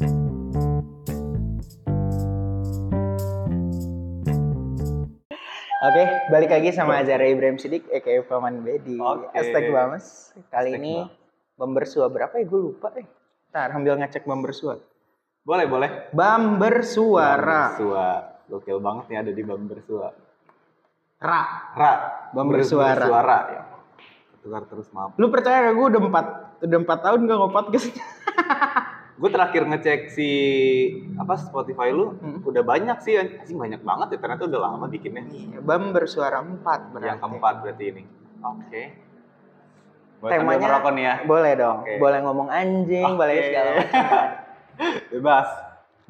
Oke, balik lagi sama Azara Ibrahim Sidik, aka Paman B di Oke. Hashtag Bames. Kali Hashtag ini Bam. Bambersua berapa ya? Gue lupa eh. Ntar sambil ngecek Bambersua. Boleh, boleh. Bambersuara. Bersua. Gokil banget nih ada di Bambersua. Ra. Ra. Bambersuara. Bersuara. Ya. Tukar terus maaf. Lu percaya gak gue udah empat udah empat tahun gak nge-podcast? Gue terakhir ngecek si apa Spotify lu Hmm. udah banyak sih, anjing banyak banget ya ternyata udah lama bikinnya. Iya, Bambersuara 4 berarti. Yang keempat berarti ini. Oke. Boleh sambil Temanya ngerokok nih ya. Boleh dong. Oke. Boleh ngomong anjing, boleh Oke. segala macam. Bebas.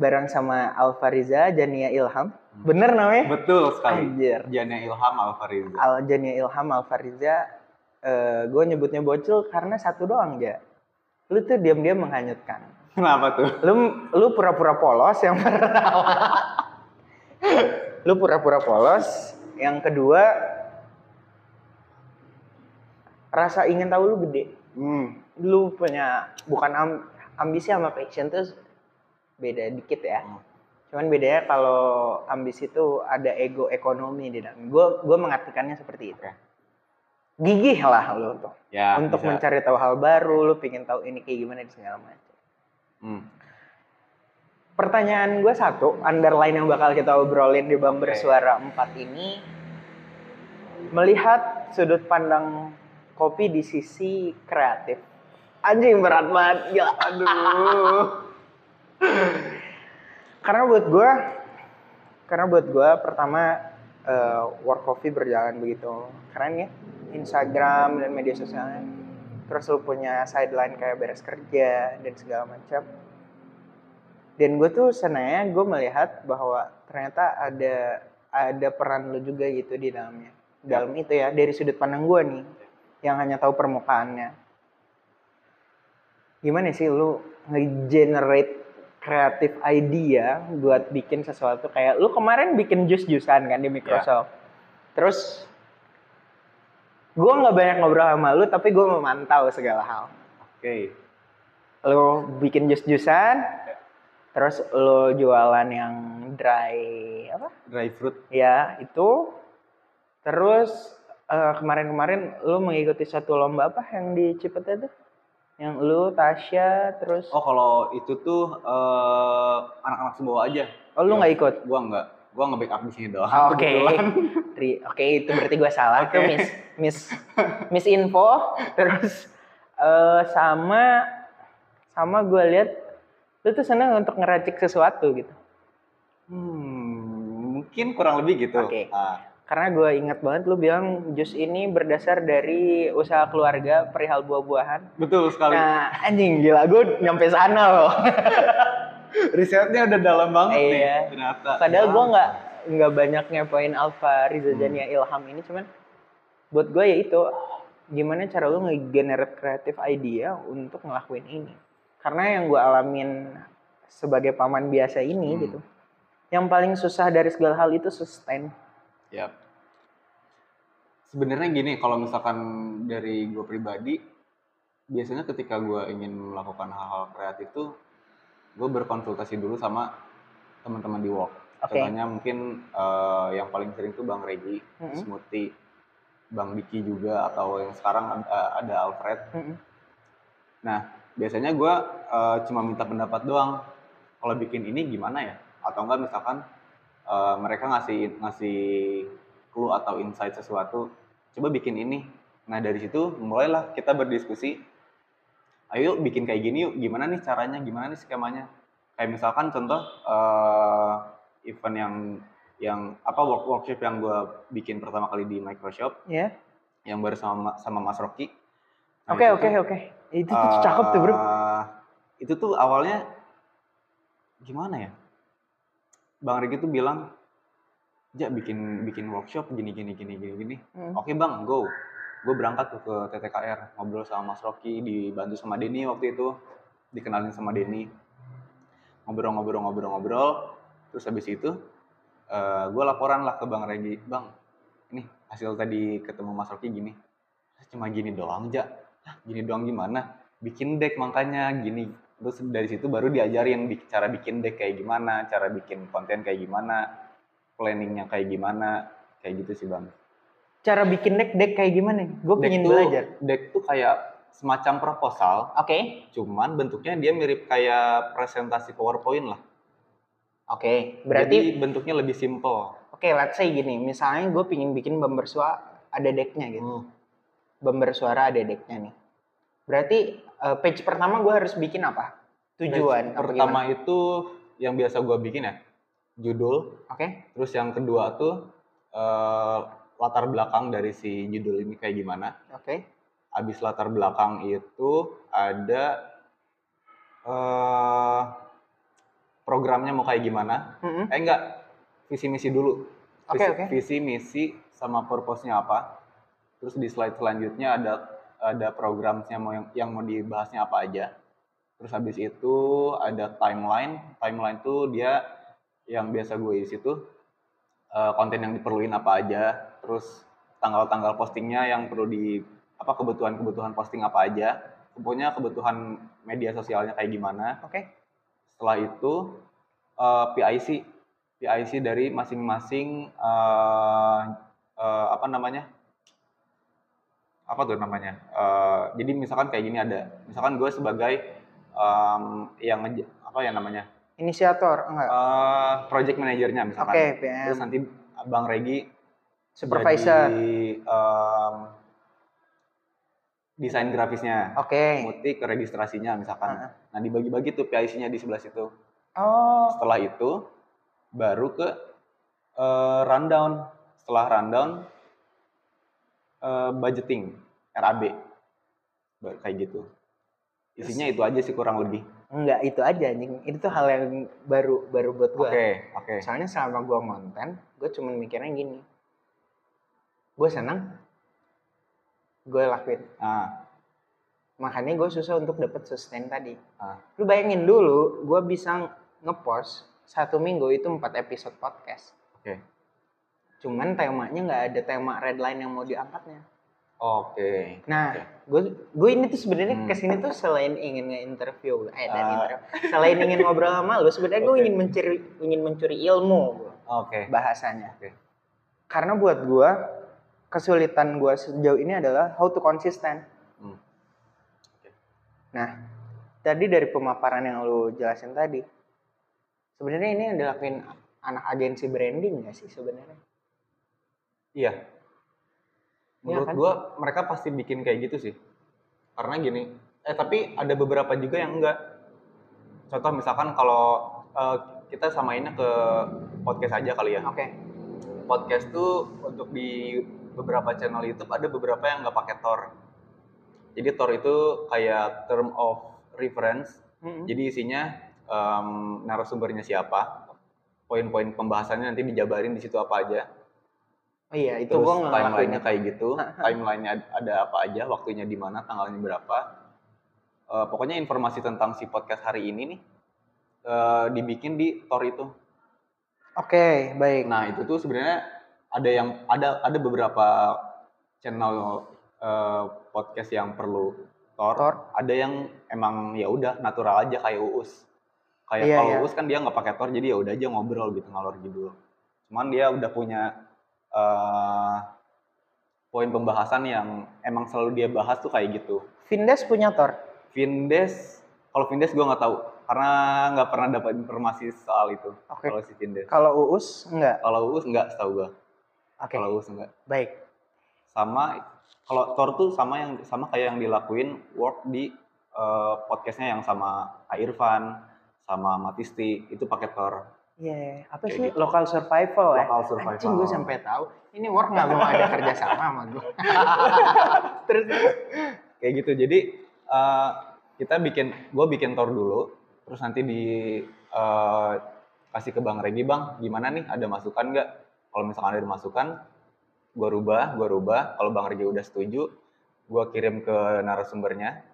Bareng sama Alfa Riza, Jania Ilham. Bener namanya? Betul sekali. Anjir. Jana Ilham Alfariza. Al Jania Ilham Alfa Riza. eh gue nyebutnya bocil karena satu doang ya. Lu tuh diam-diam menghanyutkan. Kenapa tuh? Lu lu pura-pura polos yang pertama. lu pura-pura polos. Yang kedua rasa ingin tahu lu gede. Hmm. Lu punya bukan am- ambisi sama passion tuh beda dikit ya. Hmm. Cuman bedanya kalau ambisi itu ada ego ekonomi di dalam. Gue gue mengartikannya seperti itu. Gigih lah lu tuh. Ya, untuk bisa. mencari tahu hal baru, lu pengen tahu ini kayak gimana di segala macam. Hmm. Pertanyaan gue satu, underline yang bakal kita obrolin di Bamber Oke. Suara 4 ini melihat sudut pandang kopi di sisi kreatif. Anjing berat banget, gila. Aduh. karena buat gue, karena buat gue pertama eh, work coffee berjalan begitu keren ya. Instagram dan media sosialnya. Terus lu punya sideline kayak beres kerja dan segala macam. Dan gue tuh senangnya gue melihat bahwa ternyata ada ada peran lo juga gitu di dalamnya. Dalam itu ya dari sudut pandang gue nih yang hanya tahu permukaannya. Gimana sih lu nge-generate kreatif idea buat bikin sesuatu kayak lu kemarin bikin jus-jusan kan di Microsoft. Terus gue nggak banyak ngobrol sama lu tapi gue memantau segala hal Oke. lo bikin jus-jusan terus lo jualan yang dry apa Dry fruit. ya itu terus eh, kemarin-kemarin lo mengikuti satu lomba apa yang di Cipete tuh yang lo Tasya terus Oh kalau itu tuh eh, anak-anak sembawa aja. oh lo nggak ikut Gua enggak. Gua nge-backup di sini doang. Oke. Ri- oke itu berarti gue salah Oke. itu miss miss miss info terus eh, sama sama gue lihat lu tuh seneng untuk ngeracik sesuatu gitu Hmm, mungkin kurang lebih gitu. Oke. Ah, Karena gue ingat banget lu bilang jus ini berdasar dari usaha keluarga perihal buah-buahan. betul sekali. Nah anjing gila gue nyampe sana loh. Risetnya udah dalam banget nih Iya. ternyata. Padahal Ya. gue nggak nggak banyak ngepoin Alfa Riza Hmm. Jania Ilham ini cuman buat gue ya itu gimana cara lu nge-generate kreatif idea untuk ngelakuin ini. Karena yang gue alamin sebagai paman biasa ini Hmm. gitu. Yang paling susah dari segala hal itu sustain. Yap. Sebenarnya gini, kalau misalkan dari gue pribadi, biasanya ketika gue ingin melakukan hal-hal kreatif tuh, gue berkonsultasi dulu sama teman-teman di work. Oke. Contohnya mungkin eh, yang paling sering tuh Bang Regi, Mm-mm. Smoothie, Bang Diki juga, atau yang sekarang ada, ada Alfred. Mm-mm. Nah, biasanya gue eh, cuma minta pendapat doang. Kalau bikin ini gimana ya? Atau enggak misalkan eh, mereka ngasih ngasih clue atau insight sesuatu, coba bikin ini. Nah dari situ mulailah kita berdiskusi. Ayo bikin kayak gini yuk. Gimana nih caranya? Gimana nih skemanya? Kayak misalkan contoh eh, event yang yang apa work workshop yang gue bikin pertama kali di Microsoft Ya. yang bersama sama Mas Rocky. Nah, Oke oke oke. Itu tuh cakep tuh bro. Eh, itu tuh awalnya gimana ya? Bang Rigi tuh bilang, ja bikin bikin workshop gini gini gini gini gini. Hmm. Oke bang, go. Gue berangkat tuh ke TTKR ngobrol sama Mas Rocky, dibantu sama Denny waktu itu, dikenalin sama Denny. Ngobrol-ngobrol-ngobrol-ngobrol, terus habis itu gue laporan lah ke Bang Regi, bang, ini hasil tadi ketemu Mas Rocky gini, cuma gini doang ja, Hah, gini doang gimana? Bikin deck makanya gini, terus dari situ baru diajarin cara bikin deck kayak gimana cara bikin konten kayak gimana planningnya kayak gimana kayak gitu sih bang Cara bikin deck deck kayak gimana nih? Gue pengen tuh- belajar. deck tuh kayak semacam proposal Oke. cuman bentuknya dia mirip kayak presentasi powerpoint lah Oke. Berarti Jadi bentuknya lebih simple oke, let's say gini, misalnya gue pengen bikin bumper suara ada decknya gitu. Bumper suara ada decknya nih. Berarti eh, page pertama gue harus bikin apa? Tujuan. Page apa pertama gimana? itu yang biasa gua bikin ya judul Oke. terus yang kedua tuh eh, latar belakang dari si judul ini kayak gimana? Oke. abis latar belakang itu ada eh programnya mau kayak gimana? Mm-mm. eh enggak. Visi misi dulu. Oke, visi, oke. visi misi sama purpose-nya apa? Terus di slide selanjutnya ada ada programnya mau yang, yang mau dibahasnya apa aja. Terus habis itu ada timeline. Timeline tuh dia yang biasa gue isi tuh eh, konten yang diperluin apa aja terus tanggal-tanggal postingnya yang perlu di apa kebutuhan-kebutuhan posting apa aja. Pokoknya kebutuhan media sosialnya kayak gimana. Oke. setelah itu eh, PIC PIC dari masing-masing eh, eh, apa namanya? Apa tuh namanya? Eh, jadi misalkan kayak gini ada. Misalkan gue sebagai em, yang apa ya namanya? Inisiator enggak? eh, project manajernya misalkan. Oke, PM. terus nanti Bang Regi Supervisor. jadi, em, desain grafisnya Oke. Muti ke registrasinya misalkan Heeh. nah dibagi-bagi tuh PIC-nya di sebelah situ Oh. setelah itu baru ke eh, rundown setelah rundown eh, budgeting RAB kayak gitu isinya itu aja sih kurang lebih Enggak, itu aja anjing. Itu tuh hal yang baru baru buat oke gue. oke Soalnya selama gue konten, gue cuma mikirnya gini. Gue seneng, gue lakuin. nah Makanya gue susah untuk dapet sustain tadi. Ah. Lu bayangin dulu, gue bisa ngepost satu minggu itu empat episode podcast. Oke. Cuman temanya nggak ada tema red line yang mau diangkatnya. oke Nah, Oke. gue gue ini tuh sebenarnya Hmm. ke sini tuh selain ingin nge-interview, eh dan Ah. interview, selain ingin ngobrol sama lu, sebenarnya gue Oke. ingin mencuri ingin mencuri ilmu oke bahasanya. Oke. Karena buat gue kesulitan gue sejauh ini adalah how to konsisten. Hmm. Nah, tadi dari pemaparan yang lu jelasin tadi, sebenarnya ini yang dilakuin anak agensi branding nggak sih sebenarnya? iya Iya menurut kan? gua mereka pasti bikin kayak gitu sih karena gini eh tapi ada beberapa juga yang enggak contoh misalkan kalau eh, kita samainnya ke podcast aja kali ya Oke, podcast tuh untuk di beberapa channel YouTube ada beberapa yang nggak pakai Tor. Jadi Tor itu kayak term of reference. Mm-mm. Jadi isinya em, narasumbernya siapa, poin-poin pembahasannya nanti dijabarin di situ apa aja. oh iya itu Terus ngelakuin. timelinenya kayak gitu, timelinenya ad- ada apa aja, waktunya di mana, tanggalnya berapa. Eh, pokoknya informasi tentang si podcast hari ini nih eh, dibikin di Tor itu. Oke, baik. Nah itu tuh sebenarnya ada yang ada ada beberapa channel eh, podcast yang perlu tor. Tor. Ada yang emang ya udah natural aja kayak uus. Kayak Iya, kalau iya. uus kan dia nggak pakai tor jadi ya udah aja ngobrol gitu ngalor gitu. Cuman dia udah punya eh, poin pembahasan yang emang selalu dia bahas tuh kayak gitu. Vindes punya Tor. Vindes kalau Vindes gue nggak tahu karena nggak pernah dapat informasi soal itu. Oke. Kalau si Vindes. Kalau Uus enggak. Kalau uus nggak setahu gue. Oke, Kalau uus enggak. baik. sama kalau Thor tuh sama yang sama kayak yang dilakuin work di eh, podcastnya yang sama Irfan sama Matisti itu pakai Thor Iya, apa Kayak sih gitu. local survival ya? Local survival. Anjing gue sampai tahu. Ini work nggak mau ada kerja sama sama gue. Terus kayak gitu jadi eh, kita bikin gue bikin Thor dulu terus nanti di eh, kasih ke Bang Regi Bang gimana nih ada masukan nggak kalau misalkan ada masukan gue rubah gue rubah kalau Bang Regi udah setuju gue kirim ke narasumbernya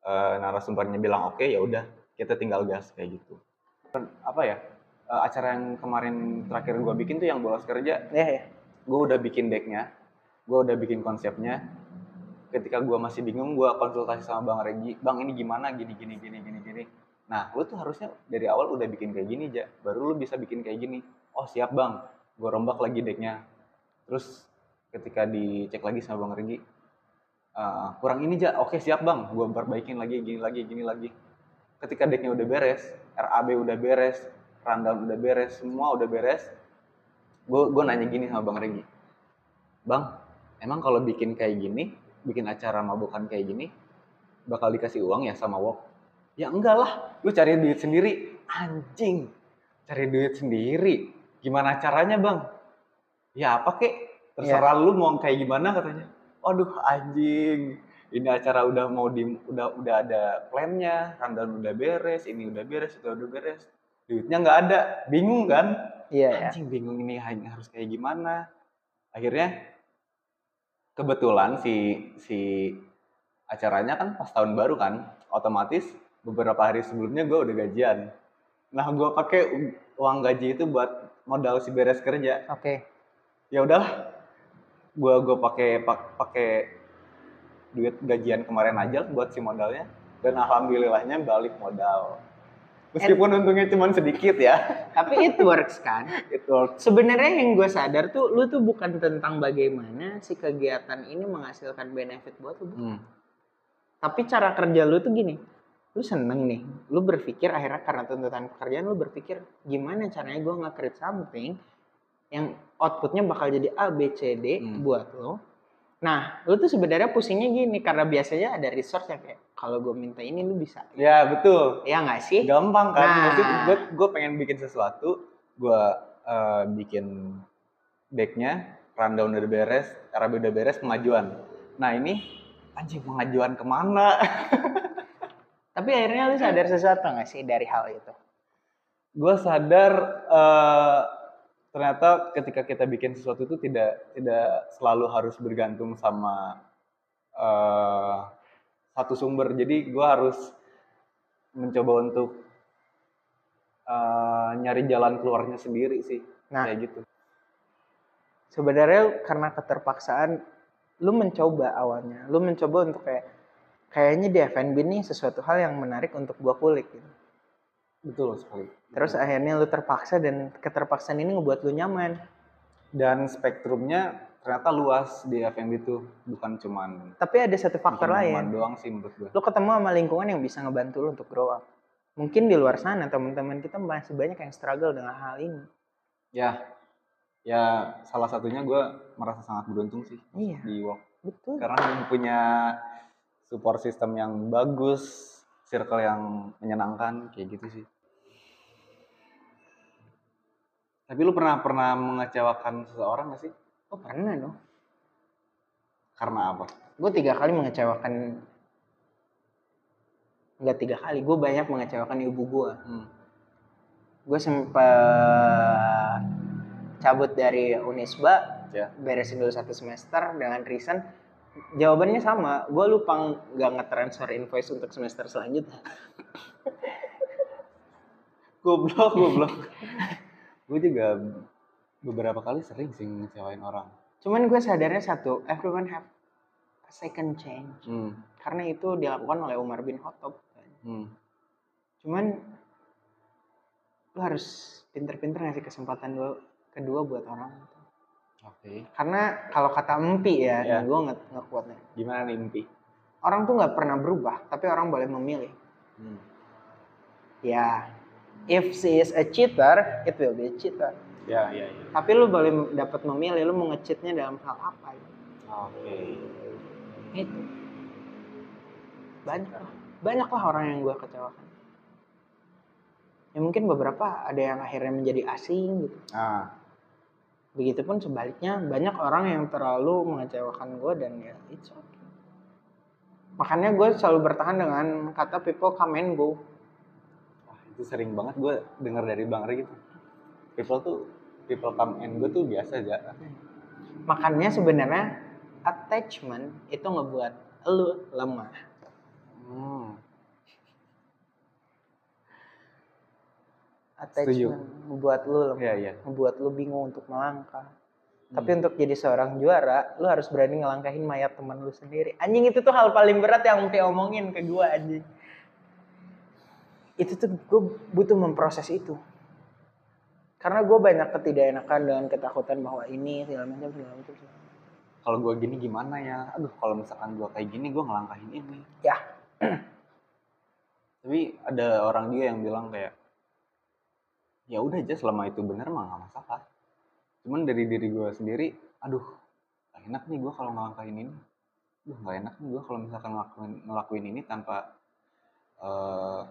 Eh, narasumbernya bilang oke ya udah kita tinggal gas kayak gitu apa ya eh, acara yang kemarin terakhir gue bikin tuh yang bolos kerja ya ya. gue udah bikin decknya gue udah bikin konsepnya ketika gue masih bingung gue konsultasi sama bang Regi bang ini gimana gini gini gini gini gini Nah, lu tuh harusnya dari awal udah bikin kayak gini, Ja. Baru lu bisa bikin kayak gini. Oh, siap, Bang. Gue rombak lagi decknya. Terus ketika dicek lagi sama Bang Regi, "Eh, kurang ini, Ja. Oke, siap, Bang. Gue perbaikin lagi, gini lagi, gini lagi. Ketika decknya udah beres, RAB udah beres, rundown udah beres, semua udah beres, gue gue nanya gini sama Bang Regi. Bang, emang kalau bikin kayak gini, bikin acara mabukan kayak gini, bakal dikasih uang ya sama Wok? Ya enggak lah, lu cari duit sendiri. Anjing, cari duit sendiri. Gimana caranya bang? Ya apa kek? Terserah lu mau kayak gimana katanya. Waduh anjing, ini acara udah mau di udah udah ada plannya, rundown udah beres, ini udah beres, itu udah beres. Duitnya nggak ada, bingung kan? Iya ya. Anjing bingung ini harus kayak gimana. Akhirnya kebetulan si si acaranya kan pas tahun baru kan, otomatis beberapa hari sebelumnya gue udah gajian. Nah gue pakai uang gaji itu buat modal si beres kerja. Oke. Ya udahlah, gue gue pakai pak- pakai duit gajian kemarin aja buat si modalnya. Dan alhamdulillahnya balik modal. Meskipun untungnya cuma sedikit ya. Tapi it works kan? Itu Sebenarnya yang gue sadar tuh, lu tuh bukan tentang bagaimana si kegiatan ini menghasilkan benefit buat lu. hmm. Tapi cara kerja lu tuh gini, lu seneng nih, lu berpikir akhirnya karena tuntutan pekerjaan lu berpikir gimana caranya gue nge-create something yang outputnya bakal jadi A, B, C, D Hmm. buat lo. Nah, lu tuh sebenarnya pusingnya gini karena biasanya ada resource yang kayak kalau gue minta ini lu bisa. Ya betul. Ya nggak sih? gampang kan Nah. maksud gue gue pengen bikin sesuatu gue eh, bikin decknya rundown udah beres RAB udah beres pengajuan nah ini anjing pengajuan ke mana Tapi akhirnya lu sadar sesuatu nggak sih dari hal itu? gue sadar eh, ternyata ketika kita bikin sesuatu itu tidak tidak selalu harus bergantung sama eh, satu sumber jadi gue harus mencoba untuk eh, nyari jalan keluarnya sendiri sih Nah. kayak gitu sebenarnya karena keterpaksaan lu mencoba awalnya lu mencoba untuk kayak kayaknya di F&B nih sesuatu hal yang menarik untuk gua kulik gitu. betul sekali. Terus akhirnya lu terpaksa dan keterpaksaan ini ngebuat lu nyaman. Dan spektrumnya ternyata luas di F&B itu bukan cuman tapi ada satu faktor lain. doang sih menurut gue lu ketemu sama lingkungan yang bisa ngebantu lu untuk grow up. Mungkin di luar sana teman-teman kita masih banyak yang struggle dengan hal ini. Ya ya salah satunya gue merasa sangat beruntung sih iya. di work betul. Karena punya support system yang bagus, circle yang menyenangkan kayak gitu sih. Tapi lu pernah pernah mengecewakan seseorang gak sih? oh pernah dong Karena apa? gue tiga kali mengecewakan nggak tiga kali gue banyak mengecewakan ibu gue Hmm. gue sempat cabut dari Unisba Ya. beresin dulu satu semester dengan reason jawabannya sama gue lupa nggak nge-transfer invoice untuk semester selanjutnya Goblok, goblok. gue juga beberapa kali sering sih ngecewain orang. cuman gue sadarnya satu everyone have a second change Hmm. karena itu dilakukan oleh Umar bin Khattab Hmm. cuman lu harus pinter-pinter ngasih kesempatan dua kedua buat orang Oke. karena kalau kata empi ya, Ya. gue nggak nggak kuat nih Gimana nih mimpi? orang tuh nggak pernah berubah tapi orang boleh memilih Hmm. ya if she is a cheater it will be a cheater Ya, ya, ya. tapi lu boleh dapat memilih lu mau nge-cheatnya dalam hal apa gitu. Oke. itu banyak lah banyak lah orang yang gue kecewakan ya mungkin beberapa ada yang akhirnya menjadi asing gitu Nah, begitupun sebaliknya banyak orang yang terlalu mengecewakan gue dan ya it's okay makanya gue selalu bertahan dengan kata people come and go wah itu sering banget gue dengar dari Bang Ri gitu. People tuh people come and go tuh biasa aja. makanya sebenarnya attachment itu ngebuat lu lemah Hmm. Attachment ngebuat lu lemah Iya, iya. ngebuat lu bingung untuk melangkah Hmm. tapi untuk jadi seorang juara lu harus berani ngelangkahin mayat teman lu sendiri anjing itu tuh hal paling berat yang Mpi omongin ke gua anjing itu tuh gue butuh memproses itu karena gue banyak ketidakenakan dengan ketakutan bahwa ini segala macam segala macam segala macam. Kalau gue gini gimana ya? Aduh, kalau misalkan gue kayak gini, gue ngelangkahin ini. ya Tapi ada orang juga yang bilang kayak, ya udah aja selama itu bener mah gak masalah. Cuman dari diri gue sendiri, aduh, gak enak nih gue kalau ngelangkahin ini. Aduh, gak enak nih gue kalau misalkan ngelakuin, ngelakuin ini tanpa uh,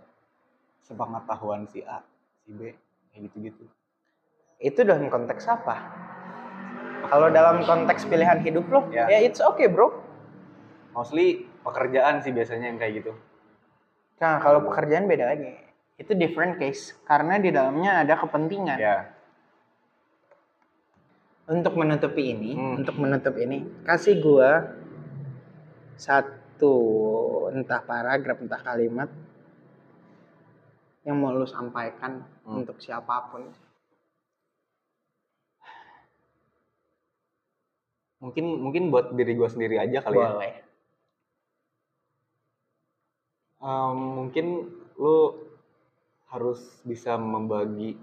sepengetahuan si A, si B, kayak gitu-gitu. itu dalam konteks apa kalau dalam konteks pilihan hidup lo Ya. ya it's okay bro Mostly pekerjaan sih biasanya yang kayak gitu. nah kalau pekerjaan beda lagi itu different case karena di dalamnya ada kepentingan Ya, untuk menutupi ini, Hmm. untuk menutup ini, kasih gua satu entah paragraf entah kalimat yang mau lu sampaikan Hmm. untuk siapa pun. mungkin mungkin buat diri gue sendiri aja kali ya. Boleh. Um, mungkin lu harus bisa membagi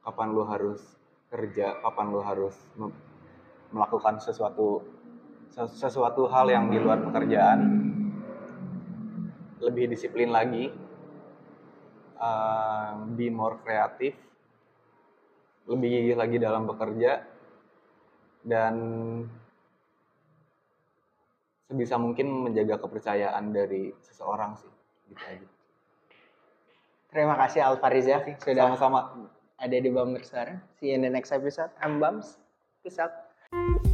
kapan lu harus kerja, kapan lu harus melakukan sesuatu ses- sesuatu hal yang di luar pekerjaan. Lebih disiplin lagi, um, be more kreatif, lebih gigih lagi dalam bekerja, dan sebisa mungkin menjaga kepercayaan dari seseorang sih gitu aja Terima kasih Alfariza sudah sama-sama ada di Bummer sekarang. See you in the next episode. I'm Bums. Peace out.